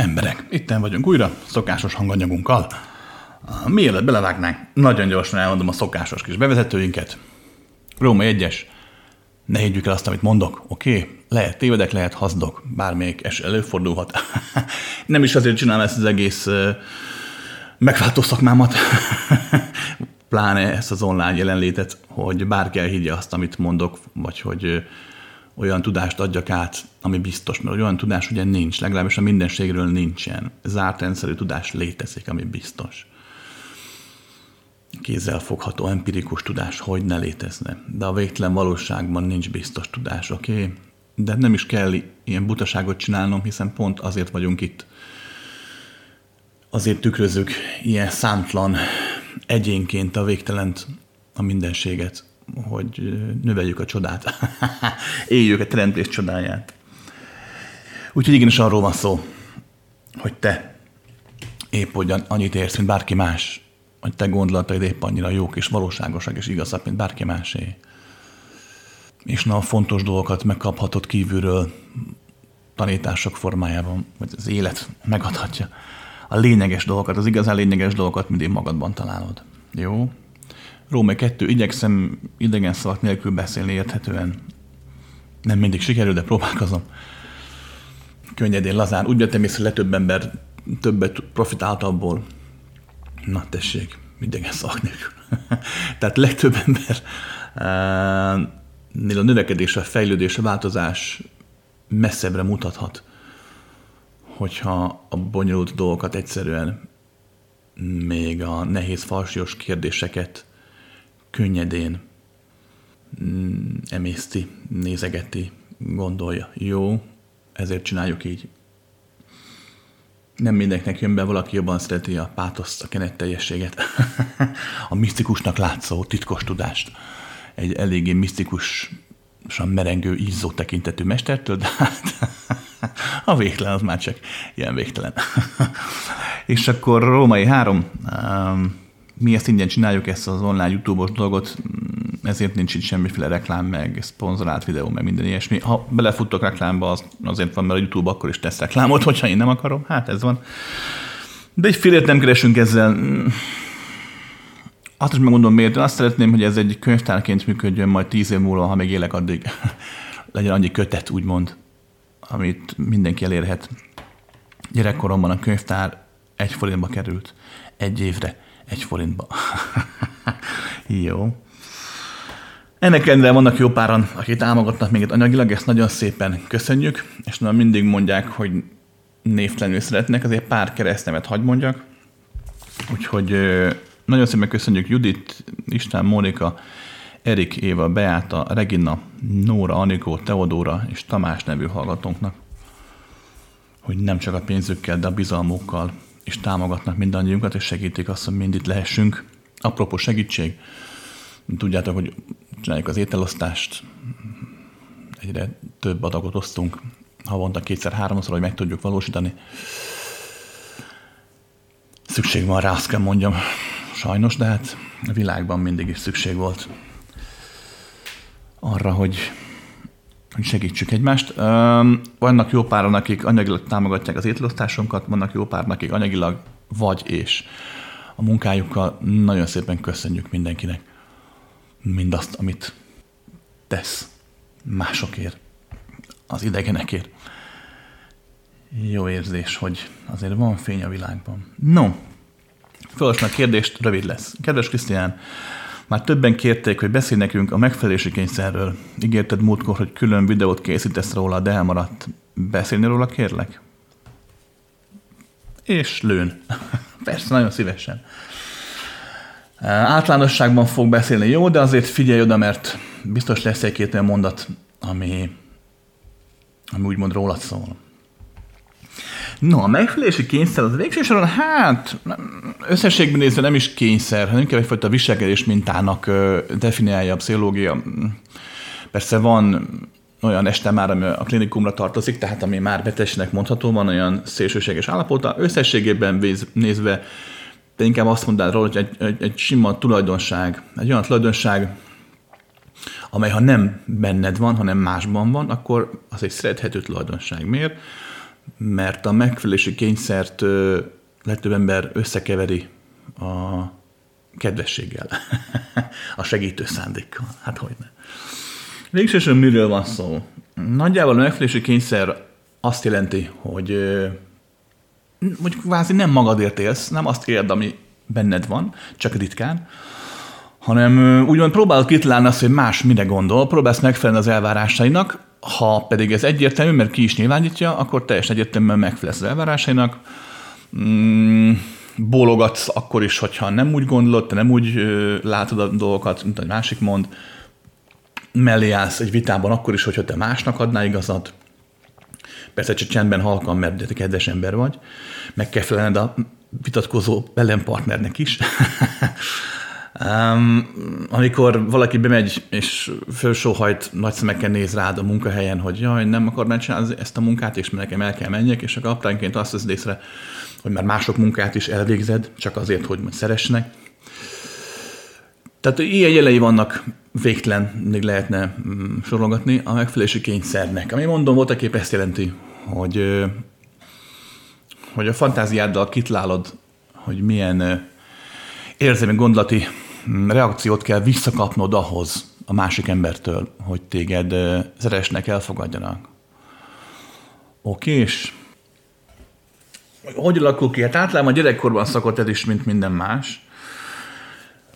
Emberek, itten vagyunk újra, szokásos hanganyagunkkal. Mielőtt belevágnánk, nagyon gyorsan elmondom a szokásos kis bevezetőinket. Róma egyes, ne higgyük el azt, amit mondok, oké? Okay? Lehet tévedek, lehet hazdok, bármelyik es előfordulhat. Nem is azért csinálom ezt az egész megváltó szakmámat, pláne ezt az online jelenlétet, hogy bárki elhiggye azt, amit mondok, vagy hogy olyan tudást adjak át, ami biztos, mert olyan tudás ugye nincs, legalábbis a mindenségről nincsen. Zárt rendszerű tudás létezik, ami biztos. Kézzelfogható, empirikus tudás hogy ne létezne. De a végtelen valóságban nincs biztos tudás, oké? Okay? De nem is kell ilyen butaságot csinálnom, hiszen pont azért vagyunk itt. Azért tükrözök ilyen szántlan egyénként a végtelent, a mindenséget, hogy növeljük a csodát. Éljük a teremtés csodáját. Úgyhogy igenis arról van szó, hogy te épp hogy annyit érsz, mint bárki más, hogy te gondolataid épp annyira jók és valóságosak és igazak, mint bárki másé. És na a fontos dolgokat megkaphatod kívülről tanítások formájában, vagy az élet megadhatja. A lényeges dolgokat, az igazán lényeges dolgokat mindig magadban találod. Jó? Római 2, igyekszem idegen szavak nélkül beszélni érthetően. Nem mindig sikerül, de próbálkozom. Könnyedén, lazán. Úgy vettem észre, le több ember többet profitált abból. Na tessék, idegen szavak nélkül. Tehát legtöbb ember uh, a növekedés, a fejlődés, a változás messzebbre mutathat, hogyha a bonyolult dolgokat egyszerűen még a nehéz falsios kérdéseket könnyedén mm, emészti, nézegeti, gondolja. Jó, ezért csináljuk így. Nem mindenkinek jön be, valaki jobban szereti a pátoszt, a kenetteljességet, a misztikusnak látszó titkos tudást. Egy eléggé misztikusan merengő, izzó tekintetű mestertől, de hát a végtelen az már csak ilyen végtelen. És akkor Római három, um, mi ezt ingyen csináljuk, ezt az online YouTube-os dolgot, ezért nincs itt semmiféle reklám, meg szponzorált videó, meg minden ilyesmi. Ha belefuttok reklámba, az azért van, mert a YouTube akkor is tesz reklámot, hogyha én nem akarom. Hát ez van. De egy félért nem keresünk ezzel. Azt is megmondom miért. Én azt szeretném, hogy ez egy könyvtárként működjön majd tíz év múlva, ha még élek addig. Legyen annyi kötet, úgymond, amit mindenki elérhet. Gyerekkoromban a könyvtár egy forintba került. Egy évre egy forintba. Jó. Ennek ellenére vannak jó páran, akik támogatnak minket anyagilag, ezt nagyon szépen köszönjük, és nagyon mindig mondják, hogy névtelenül szeretnek, azért pár keresztnevet hagy mondjak. Úgyhogy nagyon szépen köszönjük Judit, István, Mónika, Erik, Éva, Beáta, Regina, Nóra, Anikó, Teodóra és Tamás nevű hallgatónknak, hogy nem csak a pénzükkel, de a bizalmukkal és támogatnak mindannyiunkat, és segítik azt, hogy mind itt lehessünk. Apropó segítség, tudjátok, hogy csináljuk az ételosztást, egyre több adagot osztunk, havonta kétszer-háromszor, hogy meg tudjuk valósítani. Szükség van rá, azt kell mondjam, sajnos, de hát a világban mindig is szükség volt arra, hogy hogy segítsük egymást. Vannak jó páran, akik anyagilag támogatják az ételosztásunkat, vannak jó páran, akik anyagilag vagy és a munkájukkal. Nagyon szépen köszönjük mindenkinek mindazt, amit tesz másokért, az idegenekért. Jó érzés, hogy azért van fény a világban. No, fölösnek kérdést, rövid lesz. Kedves Krisztián, már többen kérték, hogy beszélj nekünk a megfelelési kényszerről. Ígérted múltkor, hogy külön videót készítesz róla, de elmaradt. Beszélni róla, kérlek? És lőn. Persze, nagyon szívesen. Általánosságban fog beszélni, jó, de azért figyelj oda, mert biztos lesz egy-két olyan mondat, ami, ami úgymond rólad szól. No, a megfelelési kényszer az végső soron, hát összességben nézve nem is kényszer, hanem inkább egyfajta viselkedés mintának definiálja a pszichológia. Persze van olyan este már, ami a klinikumra tartozik, tehát ami már betegségnek mondható, van olyan szélsőséges állapota. Összességében nézve, de inkább azt mondanád róla, hogy egy, egy, egy sima tulajdonság, egy olyan tulajdonság, amely ha nem benned van, hanem másban van, akkor az egy szerethető tulajdonság. Miért? Mert a megfelelési kényszert legtöbb ember összekeveri a kedvességgel, a segítő szándékkal. Hát hogy ne. Végsősorban miről van szó? Nagyjából a megfelelési kényszer azt jelenti, hogy hogy kvázi nem magadért élsz, nem azt éred, ami benned van, csak ritkán, hanem úgymond próbálod kitalálni azt, hogy más mire gondol, próbálsz megfelelni az elvárásainak, ha pedig ez egyértelmű, mert ki is nyilvánítja, akkor teljesen egyértelműen megfelelsz az elvárásainak. Mm, bólogatsz akkor is, hogyha nem úgy gondolod, te nem úgy látod a dolgokat, mint egy másik mond. Mellé állsz egy vitában akkor is, hogyha te másnak adná igazat. Persze csak csendben halkan, mert te kedves ember vagy. Meg kell felelned a vitatkozó ellenpartnernek is. Um, amikor valaki bemegy és felsóhajt, nagy szemekkel néz rád a munkahelyen, hogy jaj, nem akarnád csinálni ezt a munkát, és nekem el kell menjek, és akkor apránként azt veszed észre, hogy már mások munkát is elvégzed, csak azért, hogy majd szeressenek. Tehát ilyen jelei vannak végtelen, még lehetne mm, sorolgatni a megfelelési kényszernek. Ami mondom, voltak épp ezt jelenti, hogy, hogy a fantáziáddal kitlálod, hogy milyen érzelmi gondolati mm, reakciót kell visszakapnod ahhoz a másik embertől, hogy téged szeresnek, elfogadjanak. Oké, és hogy alakul ki? Hát általában a gyerekkorban szakott ez is, mint minden más.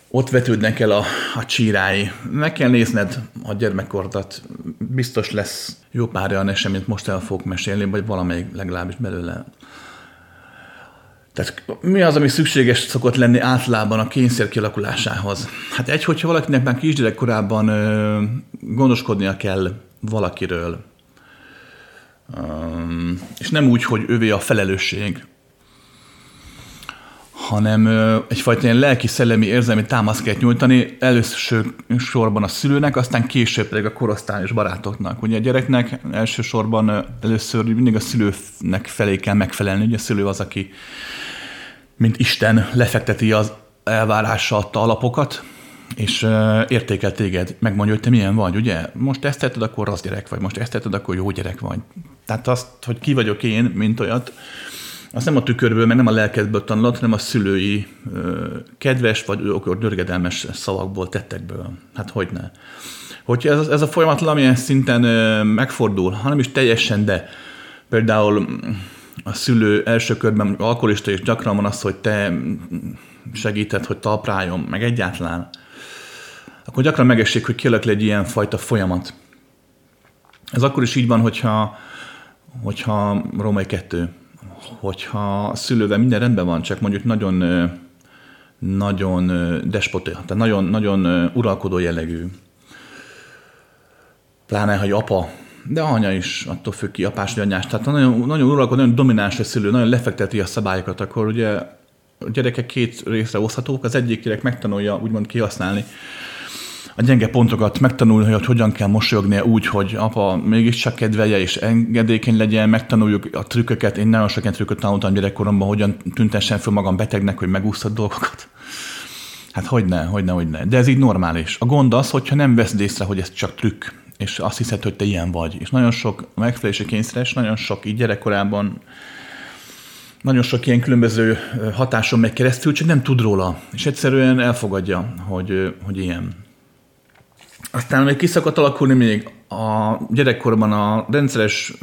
Ott vetődnek el a, a csírái. Meg kell nézned a gyermekkordat. Biztos lesz jó pár olyan amit most el fogok mesélni, vagy valamelyik legalábbis belőle. Tehát mi az, ami szükséges szokott lenni általában a kényszer kialakulásához? Hát egy, hogyha valakinek már kisgyerekkorában ö, gondoskodnia kell valakiről, és nem úgy, hogy ővé a felelősség, hanem egyfajta ilyen lelki-szellemi érzelmi támaszt kell nyújtani, először sorban a szülőnek, aztán később pedig a korosztályos barátoknak. Ugye a gyereknek elsősorban először mindig a szülőnek felé kell megfelelni, ugye a szülő az, aki mint Isten lefekteti az elvárása adta alapokat, és értékel téged, megmondja, hogy te milyen vagy, ugye? Most ezt tetted, akkor rossz gyerek vagy, most ezt tetted, akkor jó gyerek vagy. Tehát azt, hogy ki vagyok én, mint olyat, azt nem a tükörből, meg nem a lelkedből tanulod, hanem a szülői kedves vagy akkor dörgedelmes szavakból, tettekből. Hát hogy ne. Hogyha ez, ez a folyamat valamilyen szinten megfordul, hanem is teljesen, de például a szülő első körben alkoholista, és gyakran van az, hogy te segíted, hogy talpráljon, meg egyáltalán akkor gyakran megesik, hogy kialakul egy ilyen fajta folyamat. Ez akkor is így van, hogyha, hogyha római kettő, hogyha a szülővel minden rendben van, csak mondjuk nagyon, nagyon despota, tehát nagyon, nagyon uralkodó jellegű. Pláne, hogy apa, de anya is, attól függ ki, apás vagy anyás. Tehát nagyon, nagyon uralkodó, nagyon domináns a szülő, nagyon lefekteti a szabályokat, akkor ugye a gyerekek két részre oszthatók, az egyik gyerek megtanulja úgymond kihasználni a gyenge pontokat megtanulni, hogy hogyan kell mosolyognia úgy, hogy apa mégiscsak kedvelje és engedékeny legyen, megtanuljuk a trükköket. Én nagyon sok trükköt tanultam gyerekkoromban, hogyan tüntessen fel magam betegnek, hogy megúszhat dolgokat. Hát hogy ne, hogy ne, hogy ne. De ez így normális. A gond az, hogyha nem veszed észre, hogy ez csak trükk, és azt hiszed, hogy te ilyen vagy. És nagyon sok megfelelési kényszeres, nagyon sok így gyerekkorában nagyon sok ilyen különböző hatáson megy keresztül, csak nem tud róla, és egyszerűen elfogadja, hogy, hogy ilyen. Aztán még ki szokott alakulni még a gyerekkorban a rendszeres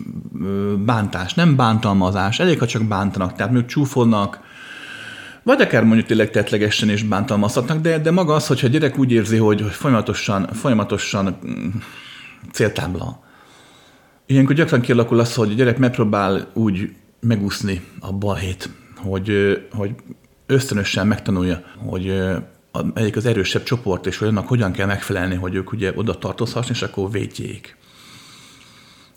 bántás, nem bántalmazás, elég, ha csak bántanak, tehát még csúfolnak, vagy akár mondjuk tényleg tetlegesen is bántalmazhatnak, de, de maga az, hogyha a gyerek úgy érzi, hogy, folyamatosan, folyamatosan céltábla. Ilyenkor gyakran kialakul az, hogy a gyerek megpróbál úgy megúszni a balhét, hogy, hogy ösztönösen megtanulja, hogy egyik az erősebb csoport, és hogy annak hogyan kell megfelelni, hogy ők ugye oda tartozhasson, és akkor védjék.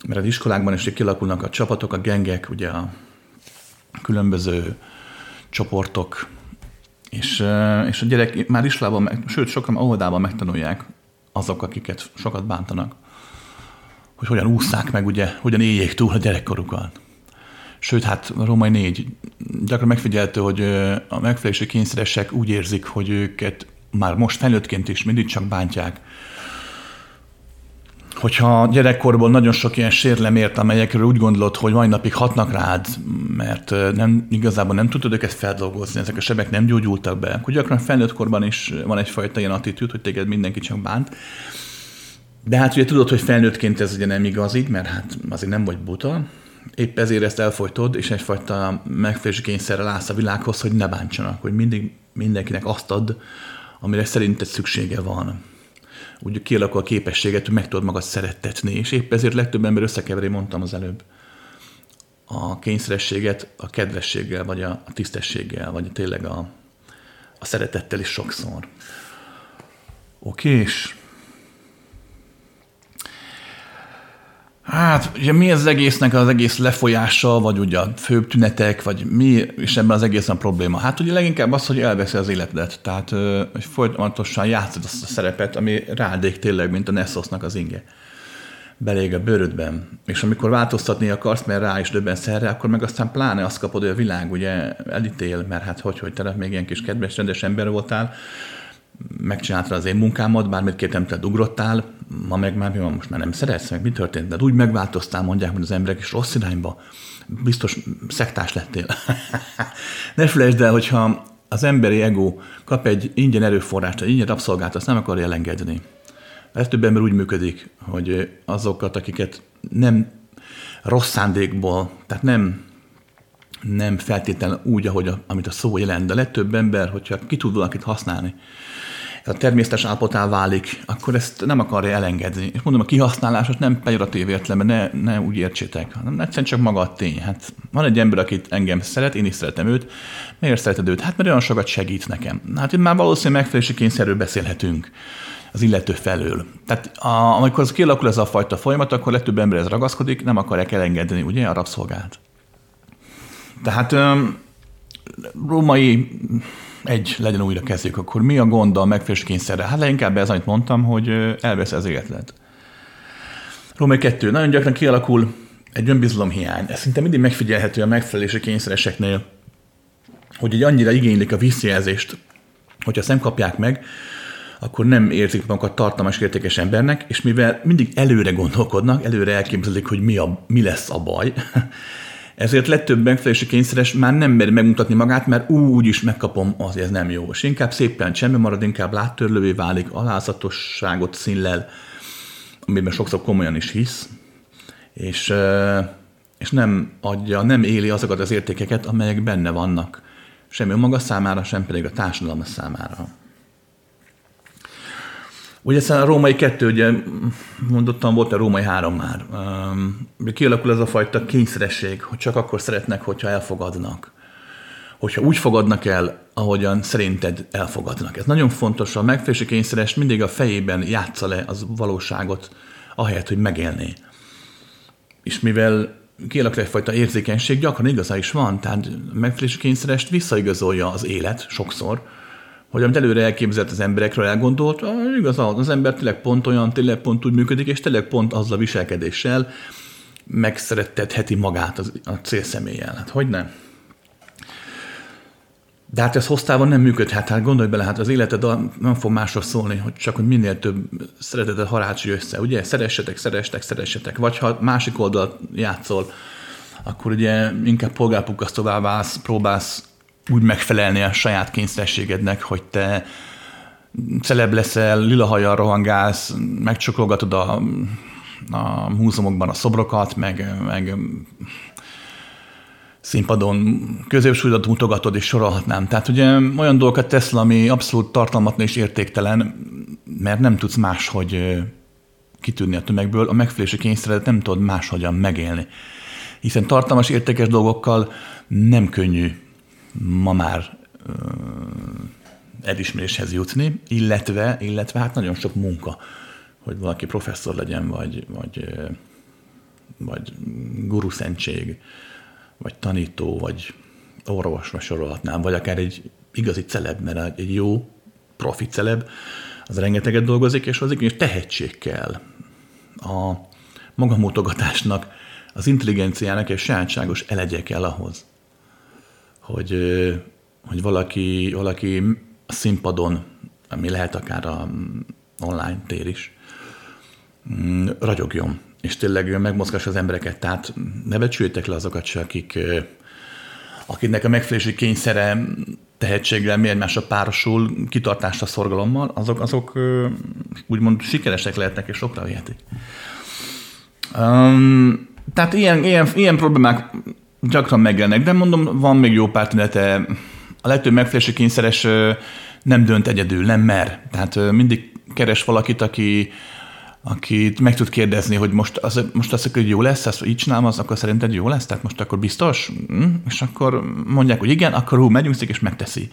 Mert az iskolákban is kialakulnak a csapatok, a gengek, ugye a különböző csoportok, és, és a gyerek már iskolában, sőt, sokan óvodában megtanulják azok, akiket sokat bántanak, hogy hogyan ússzák meg, ugye, hogyan éljék túl a gyerekkorukat. Sőt, hát a római négy gyakran megfigyeltő, hogy a megfelelési kényszeresek úgy érzik, hogy őket már most felnőttként is mindig csak bántják, hogyha gyerekkorból nagyon sok ilyen sérlem ért, amelyekről úgy gondolod, hogy mai napig hatnak rád, mert nem, igazából nem tudod őket feldolgozni, ezek a sebek nem gyógyultak be, akkor gyakran felnőtt korban is van egyfajta ilyen attitűd, hogy téged mindenki csak bánt. De hát ugye tudod, hogy felnőttként ez ugye nem igaz így, mert hát azért nem vagy buta, épp ezért ezt elfolytod, és egyfajta megfelelési kényszerrel állsz a világhoz, hogy ne bántsanak, hogy mindig mindenkinek azt ad, amire szerinted szüksége van. Úgy kialakul a képességet, hogy meg tudod magad szerettetni, és épp ezért legtöbb ember összekeveri, mondtam az előbb, a kényszerességet a kedvességgel, vagy a, tisztességgel, vagy tényleg a, a szeretettel is sokszor. Oké, és Hát, ugye mi az egésznek az egész lefolyása, vagy ugye a főbb tünetek, vagy mi is ebben az egészen probléma? Hát ugye leginkább az, hogy elveszi az életedet. Tehát, hogy folyamatosan játszod azt a szerepet, ami rádék tényleg, mint a Nessosnak az inge. Belég a bőrödben. És amikor változtatni akarsz, mert rá is döbbensz erre, akkor meg aztán pláne azt kapod, hogy a világ ugye elítél, mert hát hogy, hogy te még ilyen kis kedves, rendes ember voltál, megcsináltad az én munkámat, bármit kértem, te ugrottál, ma meg már mi van, most már nem szeretsz, meg mi történt, de úgy megváltoztál, mondják, hogy az emberek is rossz irányba, biztos szektás lettél. ne felejtsd el, hogyha az emberi ego kap egy ingyen erőforrást, egy ingyen rabszolgát, azt nem akarja elengedni. Ez több ember úgy működik, hogy azokat, akiket nem rossz szándékból, tehát nem, nem feltétlenül úgy, ahogy a, amit a szó jelent, de legtöbb ember, hogyha ki tud valakit használni, a természetes állapotá válik, akkor ezt nem akarja elengedni. És mondom, a kihasználásot nem pejoratív értelemben, ne, ne úgy értsétek, hanem egyszerűen csak maga a tény. Hát van egy ember, akit engem szeret, én is szeretem őt. Miért szereted őt? Hát mert olyan sokat segít nekem. Hát itt már valószínűleg megfelelési kényszerről beszélhetünk az illető felől. Tehát a, amikor az kialakul ez a fajta folyamat, akkor legtöbb ember ez ragaszkodik, nem akarják elengedni, ugye, a rabszolgát. Tehát um, római egy, legyen újra kezdjük, akkor mi a gond a kényszerrel? Hát leginkább ez, amit mondtam, hogy elvesz az életet. Római 2. Nagyon gyakran kialakul egy önbizalomhiány. Ez szinte mindig megfigyelhető a megfelelési kényszereseknél, hogy egy annyira igénylik a visszajelzést, hogyha ezt kapják meg, akkor nem érzik magukat tartalmas értékes embernek, és mivel mindig előre gondolkodnak, előre elképzelik, hogy mi, a, mi lesz a baj, ezért legtöbb megfelelési kényszeres már nem mer megmutatni magát, mert úgy is megkapom, az ez nem jó. És inkább szépen csembe marad, inkább láttörlővé válik, alázatosságot színlel, amiben sokszor komolyan is hisz, és, és nem adja, nem éli azokat az értékeket, amelyek benne vannak. Sem maga számára, sem pedig a társadalom számára. Ugye ez a római kettő, ugye mondottam, volt a római három már. Kialakul ez a fajta kényszeresség, hogy csak akkor szeretnek, hogyha elfogadnak. Hogyha úgy fogadnak el, ahogyan szerinted elfogadnak. Ez nagyon fontos, a megfélési kényszeres mindig a fejében játsza le az valóságot, ahelyett, hogy megélné. És mivel kialakul egyfajta érzékenység, gyakran igaza is van, tehát megfélési kényszerest visszaigazolja az élet sokszor, hogy amit előre elképzelt az emberekről elgondolt, igaz, az ember tényleg pont olyan, tényleg pont úgy működik, és tényleg pont azzal a viselkedéssel megszerettetheti magát az, a célszemélyel. Hát hogy nem? De hát ez hoztában nem működhet. Hát gondolj bele, hát az életed nem fog másról szólni, hogy csak hogy minél több szeretetet harácsolj össze. Ugye szeressetek, szerestek, szeressetek. Vagy ha másik oldalt játszol, akkor ugye inkább polgárpukasztóvá válsz, próbálsz úgy megfelelni a saját kényszerességednek, hogy te celeb leszel, lila hajjal rohangálsz, megcsokolgatod a, a múzeumokban a szobrokat, meg, meg színpadon középsúlyot mutogatod, és sorolhatnám. Tehát ugye olyan dolgokat teszel, ami abszolút tartalmatlan és értéktelen, mert nem tudsz máshogy kitűnni a tömegből, a megfelelési kényszeredet nem tudod máshogyan megélni. Hiszen tartalmas, értékes dolgokkal nem könnyű ma már elismeréshez jutni, illetve, illetve hát nagyon sok munka, hogy valaki professzor legyen, vagy, vagy, vagy guruszentség, vagy tanító, vagy orvos, vagy sorolhatnám, vagy akár egy igazi celeb, mert egy jó profi celeb, az rengeteget dolgozik, és az igenis tehetség kell. A magamutogatásnak, az intelligenciának egy sajátságos elegye kell ahhoz, hogy, hogy valaki, valaki a színpadon, ami lehet akár a online tér is, mm, ragyogjon, és tényleg megmozgassa az embereket. Tehát ne becsüljétek le azokat se, akik, akiknek a megfelelési kényszere tehetséggel mi egymásra párosul, kitartásra, szorgalommal, azok, azok úgymond sikeresek lehetnek, és sokra vihetik. Um, tehát ilyen, ilyen, ilyen problémák gyakran megjelennek, de mondom, van még jó pár tünete. A legtöbb megfelelési kényszeres nem dönt egyedül, nem mer. Tehát mindig keres valakit, aki, akit meg tud kérdezni, hogy most, az, most azt hogy jó lesz, azt így csinálom, az akkor szerinted jó lesz? Tehát most akkor biztos? Hm? És akkor mondják, hogy igen, akkor hú, megyünk és megteszi.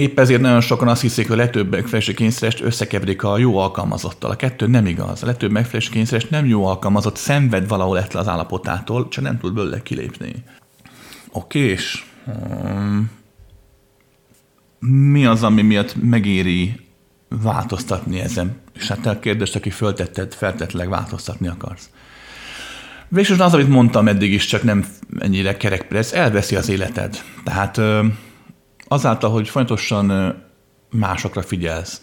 Épp ezért nagyon sokan azt hiszik, hogy a legtöbb megfelelési kényszerest összekeverik a jó alkalmazottal. A kettő nem igaz. A legtöbb megfelelési kényszerest nem jó alkalmazott, szenved valahol ettől az állapotától, csak nem tud belőle kilépni. Oké, és um, mi az, ami miatt megéri változtatni ezen? És hát te a kérdést, aki föltetted, feltetleg változtatni akarsz. Végsősorban az, amit mondtam eddig is, csak nem ennyire kerekperec, elveszi az életed. Tehát azáltal, hogy folyamatosan másokra figyelsz,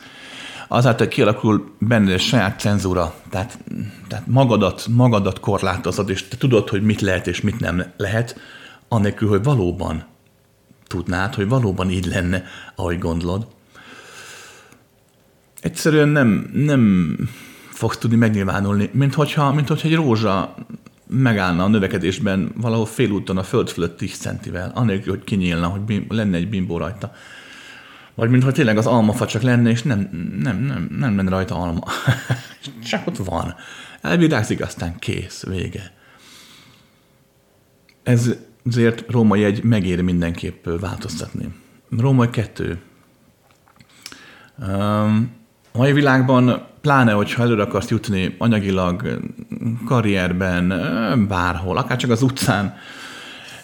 azáltal, hogy kialakul benned egy saját cenzúra, tehát, tehát magadat, magadat korlátozod, és te tudod, hogy mit lehet és mit nem lehet, anélkül, hogy valóban tudnád, hogy valóban így lenne, ahogy gondolod. Egyszerűen nem, nem fogsz tudni megnyilvánulni, mint hogyha, mint hogyha egy rózsa megállna a növekedésben valahol félúton a föld fölött 10 centivel, anélkül, hogy kinyílna, hogy bim, lenne egy bimbó rajta. Vagy mintha tényleg az almafa csak lenne, és nem, nem, nem, nem lenne rajta alma. csak ott van. Elvirágzik, aztán kész, vége. Ez ezért római egy megéri mindenképp változtatni. Római kettő. A mai világban, pláne, hogyha előre akarsz jutni anyagilag, karrierben, bárhol, akár csak az utcán,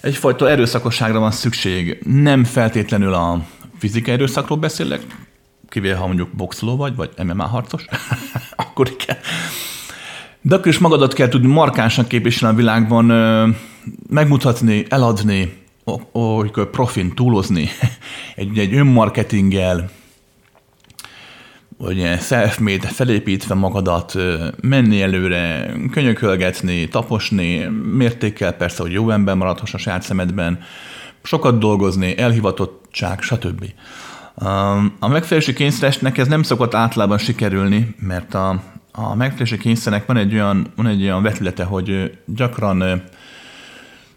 egyfajta erőszakosságra van szükség. Nem feltétlenül a fizikai erőszakról beszélek, kivéve ha mondjuk boxoló vagy, vagy MMA harcos, akkor igen. De akkor is magadat kell tudni markánsan képviselni a világban, megmutatni, eladni, hogy profin túlozni, egy, egy önmarketinggel, vagy ilyen self-made, felépítve magadat, menni előre, könyökölgetni, taposni, mértékkel persze, hogy jó ember maradhass a saját szemedben, sokat dolgozni, elhivatottság, stb. A megfelelési kényszeresnek ez nem szokott általában sikerülni, mert a, a megfelelési kényszernek van egy olyan, van egy olyan vetülete, hogy gyakran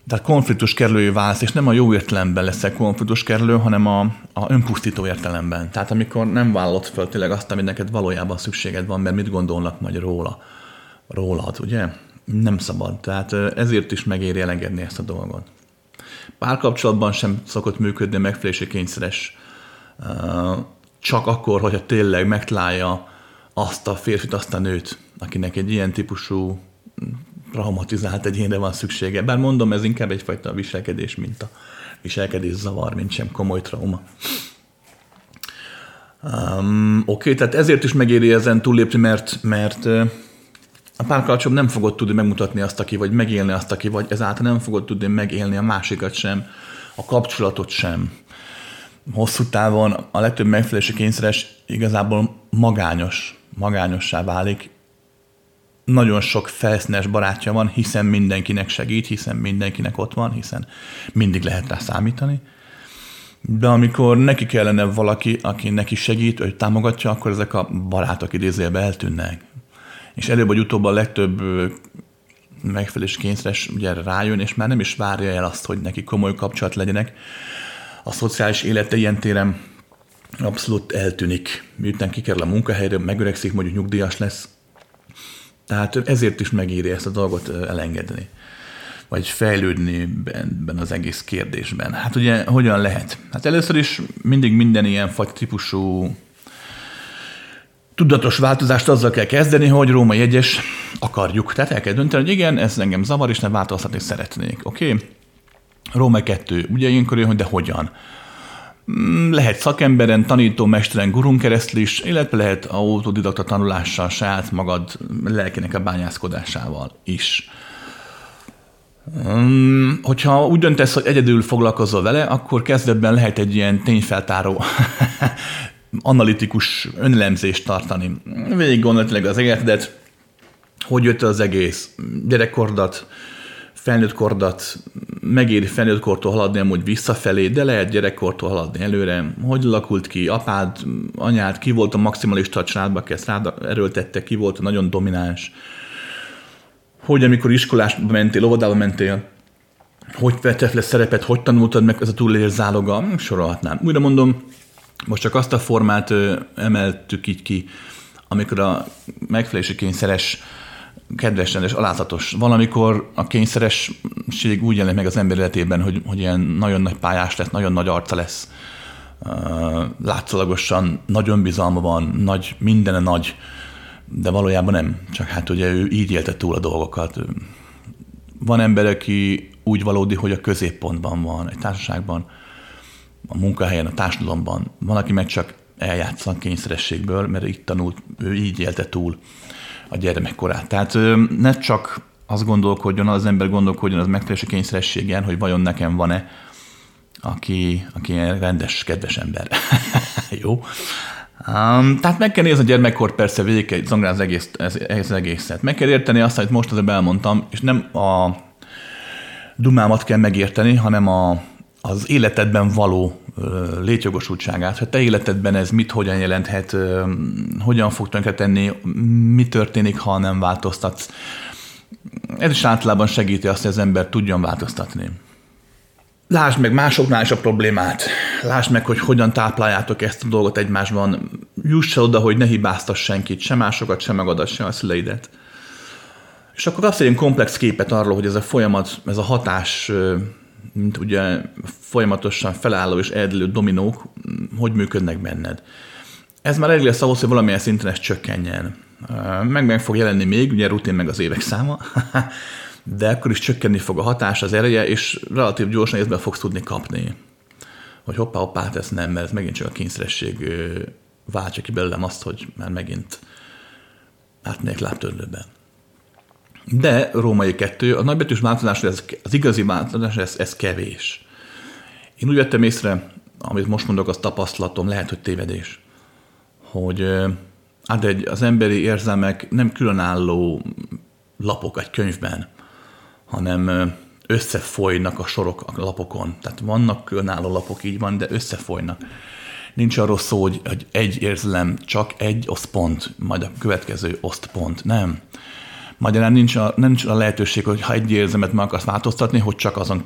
tehát konfliktus kerülői válsz, és nem a jó értelemben leszel konfliktus kerülő, hanem a, a önpusztító értelemben. Tehát amikor nem vállod föl tényleg azt, amit neked valójában szükséged van, mert mit gondolnak majd róla, rólad, ugye? Nem szabad. Tehát ezért is megéri elengedni ezt a dolgot. Párkapcsolatban sem szokott működni megfelelési kényszeres csak akkor, hogyha tényleg megtalálja azt a férfit, azt a nőt, akinek egy ilyen típusú traumatizált egyénre van szüksége. Bár mondom, ez inkább egyfajta viselkedés, mint a viselkedés zavar, mint sem komoly trauma. Um, Oké, okay, tehát ezért is megéri ezen túllépni, mert, mert a párkapcsolat nem fogod tudni megmutatni azt, aki vagy, megélni azt, aki vagy, ezáltal nem fogod tudni megélni a másikat sem, a kapcsolatot sem. Hosszú távon a legtöbb megfelelési kényszeres igazából magányos, magányossá válik, nagyon sok felszínes barátja van, hiszen mindenkinek segít, hiszen mindenkinek ott van, hiszen mindig lehet rá számítani. De amikor neki kellene valaki, aki neki segít, hogy támogatja, akkor ezek a barátok idézőjelben eltűnnek. És előbb vagy utóbb a legtöbb megfelelés kényszeres ugye rájön, és már nem is várja el azt, hogy neki komoly kapcsolat legyenek. A szociális élete ilyen téren abszolút eltűnik. Miután kikerül a munkahelyre, megöregszik, mondjuk nyugdíjas lesz, tehát ezért is megéri ezt a dolgot elengedni vagy fejlődni ebben az egész kérdésben. Hát ugye hogyan lehet? Hát először is mindig minden ilyen fajta típusú tudatos változást azzal kell kezdeni, hogy Róma jegyes akarjuk. Tehát el kell dönteni, hogy igen, ez engem zavar, és nem változtatni szeretnék. Oké? Okay? Róma 2. Ugye ilyenkor jön, hogy de hogyan? Mm, lehet szakemberen, tanító, mesteren, gurun keresztül is, illetve lehet autodidakta tanulással, saját magad lelkének a bányászkodásával is. Um, hogyha úgy döntesz, hogy egyedül foglalkozol vele, akkor kezdetben lehet egy ilyen tényfeltáró analitikus önelemzést tartani. Végig gondolatilag az életedet, hogy jött az egész gyerekkordat, felnőtt kordat, megéri felnőtt kortól haladni amúgy visszafelé, de lehet gyerekkortól haladni előre. Hogy lakult ki, apád, anyád, ki volt a maximalista a családba, aki ezt erőltette, ki volt a nagyon domináns. Hogy amikor iskolásba mentél, óvodába mentél, hogy vettek le szerepet, hogy tanultad meg ez a túlélés záloga, sorolhatnám. Újra mondom, most csak azt a formát emeltük így ki, amikor a megfelelési kényszeres kedves, rendes, alázatos. Valamikor a kényszeresség úgy jelenik meg az ember életében, hogy, hogy ilyen nagyon nagy pályás lesz, nagyon nagy arca lesz. Látszólagosan nagyon bizalma van, nagy, mindene nagy, de valójában nem. Csak hát ugye ő így élte túl a dolgokat. Van ember, aki úgy valódi, hogy a középpontban van, egy társaságban, a munkahelyen, a társadalomban. Van, aki meg csak eljátsza kényszerességből, mert így tanult, ő így élte túl a gyermekkorát. Tehát ne csak azt gondolkodjon, az ember gondolkodjon az megfelelési kényszerességen, hogy vajon nekem van-e, aki, aki rendes, kedves ember. Jó? Um, tehát meg kell nézni a gyermekkor persze végig zongráz az egész, ez, ez egészet. Meg kell érteni azt, amit most az elmondtam, és nem a dumámat kell megérteni, hanem a, az életedben való létjogosultságát, hogy te életedben ez mit, hogyan jelenthet, hogyan fog tenni, mi történik, ha nem változtatsz. Ez is általában segíti azt, hogy az ember tudjon változtatni. Lásd meg másoknál is a problémát. Lásd meg, hogy hogyan tápláljátok ezt a dolgot egymásban. Juss el oda, hogy ne hibáztass senkit, sem másokat, sem magadat, sem a szüleidet. És akkor kapsz egy komplex képet arról, hogy ez a folyamat, ez a hatás mint ugye folyamatosan felálló és eldülő dominók, hogy működnek benned. Ez már elég lesz ahhoz, hogy valamilyen szinten ez csökkenjen. Meg meg fog jelenni még, ugye rutin meg az évek száma, de akkor is csökkenni fog a hatás, az ereje, és relatív gyorsan észbe fogsz tudni kapni. Hogy hoppá, hoppá, hát ez nem, mert ez megint csak a kényszeresség váltsa ki belőlem azt, hogy már megint átmegyek lábtörlőben. De római kettő, a nagybetűs változás, ez, az igazi változás, ez, ez kevés. Én úgy vettem észre, amit most mondok, az tapasztalatom, lehet, hogy tévedés, hogy hát egy, az emberi érzelmek nem különálló lapok egy könyvben, hanem összefolynak a sorok a lapokon. Tehát vannak különálló lapok, így van, de összefolynak. Nincs arról szó, hogy, hogy egy érzelem, csak egy osztpont, majd a következő osztpont. Nem. Magyarán nincs a, nincs a lehetőség, hogy ha egy érzemet meg akarsz változtatni, hogy csak azon,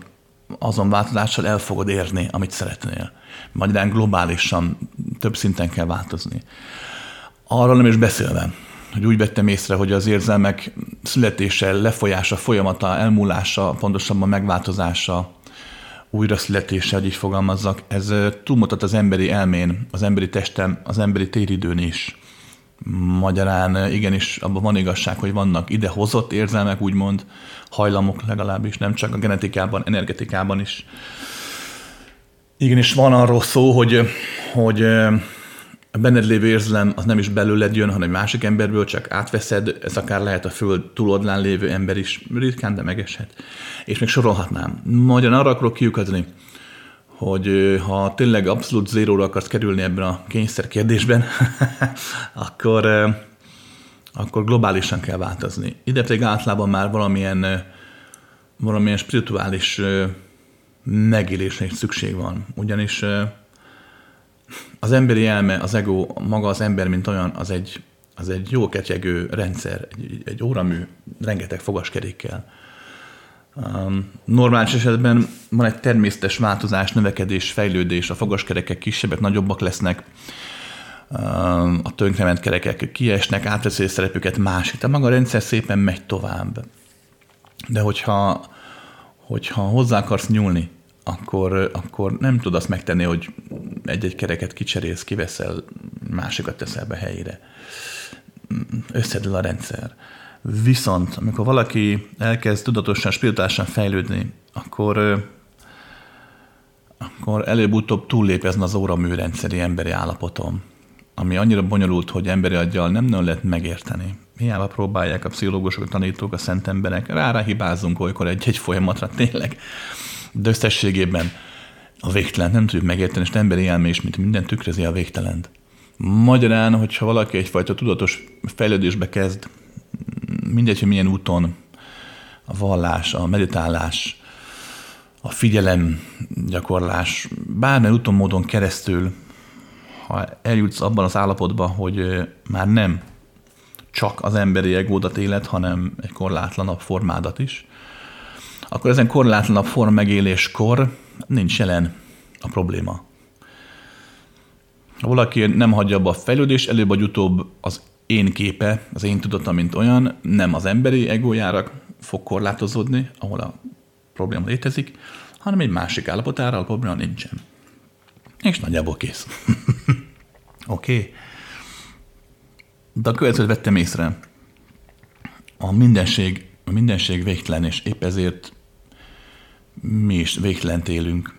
azon változással el fogod érni, amit szeretnél. Magyarán globálisan több szinten kell változni. Arról nem is beszélve, hogy úgy vettem észre, hogy az érzelmek születése, lefolyása, folyamata, elmúlása, pontosabban megváltozása, újra születése, hogy így fogalmazzak, ez túlmutat az emberi elmén, az emberi testem, az emberi téridőn is. Magyarán igenis abban van igazság, hogy vannak ide hozott érzelmek, úgymond hajlamok legalábbis, nem csak a genetikában, energetikában is. Igenis van arról szó, hogy, hogy a benned lévő érzelem az nem is belőled jön, hanem másik emberből, csak átveszed, ez akár lehet a föld túloldlán lévő ember is, ritkán, de megeshet. És még sorolhatnám. Magyarán arra akarok kiukadni, hogy ha tényleg abszolút zéróra akarsz kerülni ebben a kényszer kérdésben, akkor, akkor globálisan kell változni. Ide pedig általában már valamilyen, valamilyen spirituális megélésre is szükség van. Ugyanis az emberi elme, az ego, maga az ember, mint olyan, az egy, az egy jó ketyegő rendszer, egy, egy óramű, rengeteg fogaskerékkel normális esetben van egy természetes változás, növekedés, fejlődés, a fogaskerekek kisebbek, nagyobbak lesznek, a tönkrement kerekek kiesnek, átveszi szerepüket másik. Tehát maga a rendszer szépen megy tovább. De hogyha, hogyha hozzá akarsz nyúlni, akkor, akkor nem tudod azt megtenni, hogy egy-egy kereket kicserélsz, kiveszel, másikat teszel be helyére. Összedül a rendszer. Viszont, amikor valaki elkezd tudatosan, spirituálisan fejlődni, akkor, akkor előbb-utóbb túllép ezen az óraműrendszeri emberi állapotom, ami annyira bonyolult, hogy emberi aggyal nem nagyon lehet megérteni. Hiába próbálják a pszichológusok, a tanítók, a szent emberek, rá hibázunk olykor egy-egy folyamatra tényleg. De összességében a végtelen nem tudjuk megérteni, és emberi elmés, mint minden tükrözi a végtelent. Magyarán, hogyha valaki egyfajta tudatos fejlődésbe kezd, mindegy, hogy milyen úton a vallás, a meditálás, a figyelem gyakorlás, bármely úton, módon keresztül, ha eljutsz abban az állapotban, hogy már nem csak az emberi egódat élet, hanem egy korlátlanabb formádat is, akkor ezen korlátlanabb form megéléskor nincs jelen a probléma. Ha valaki nem hagyja abba a fejlődés, előbb vagy utóbb az én képe, az én tudatom, mint olyan, nem az emberi egójára fog korlátozódni, ahol a probléma létezik, hanem egy másik állapotára, a probléma nincsen. És nagyjából kész. Oké. okay. De a következőt vettem észre. A mindenség, a mindenség végtelen, és épp ezért mi is végtelen élünk.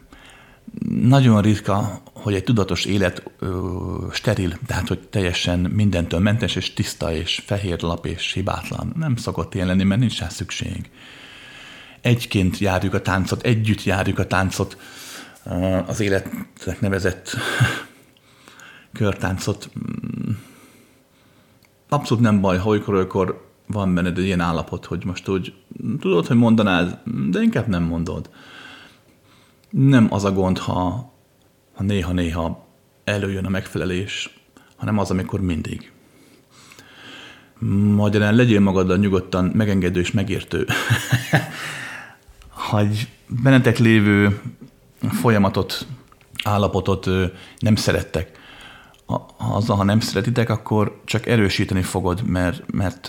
Nagyon ritka, hogy egy tudatos élet ö, steril, tehát hogy teljesen mindentől mentes, és tiszta, és fehér lap, és hibátlan. Nem szokott ilyen lenni, mert nincs rá szükség. Egyként járjuk a táncot, együtt járjuk a táncot, az életnek nevezett körtáncot. Abszolút nem baj, ha olykor van benned egy ilyen állapot, hogy most úgy tudod, hogy mondanád, de inkább nem mondod. Nem az a gond, ha, ha néha-néha előjön a megfelelés, hanem az, amikor mindig. Magyarán legyél magaddal nyugodtan megengedő és megértő. ha egy bennetek lévő folyamatot, állapotot nem szerettek, azzal, ha nem szeretitek, akkor csak erősíteni fogod, mert, mert,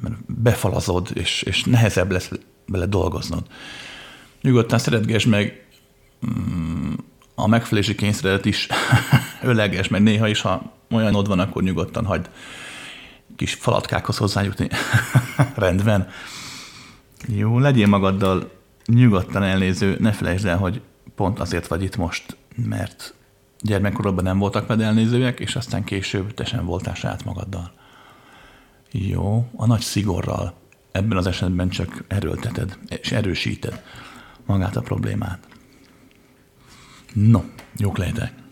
mert befalazod, és, és nehezebb lesz bele dolgoznod. Nyugodtan szeretgesd meg mm, a megfelelési kényszeredet is öleges, meg néha is, ha olyan ott van, akkor nyugodtan hagyd kis falatkákhoz hozzájutni. Rendben. Jó, legyél magaddal nyugodtan elnéző, ne felejtsd el, hogy pont azért vagy itt most, mert gyermekkorodban nem voltak veled elnézőek, és aztán később te sem voltál saját magaddal. Jó, a nagy szigorral ebben az esetben csak erőlteted és erősíted magát a problémát. No, jók lehetek.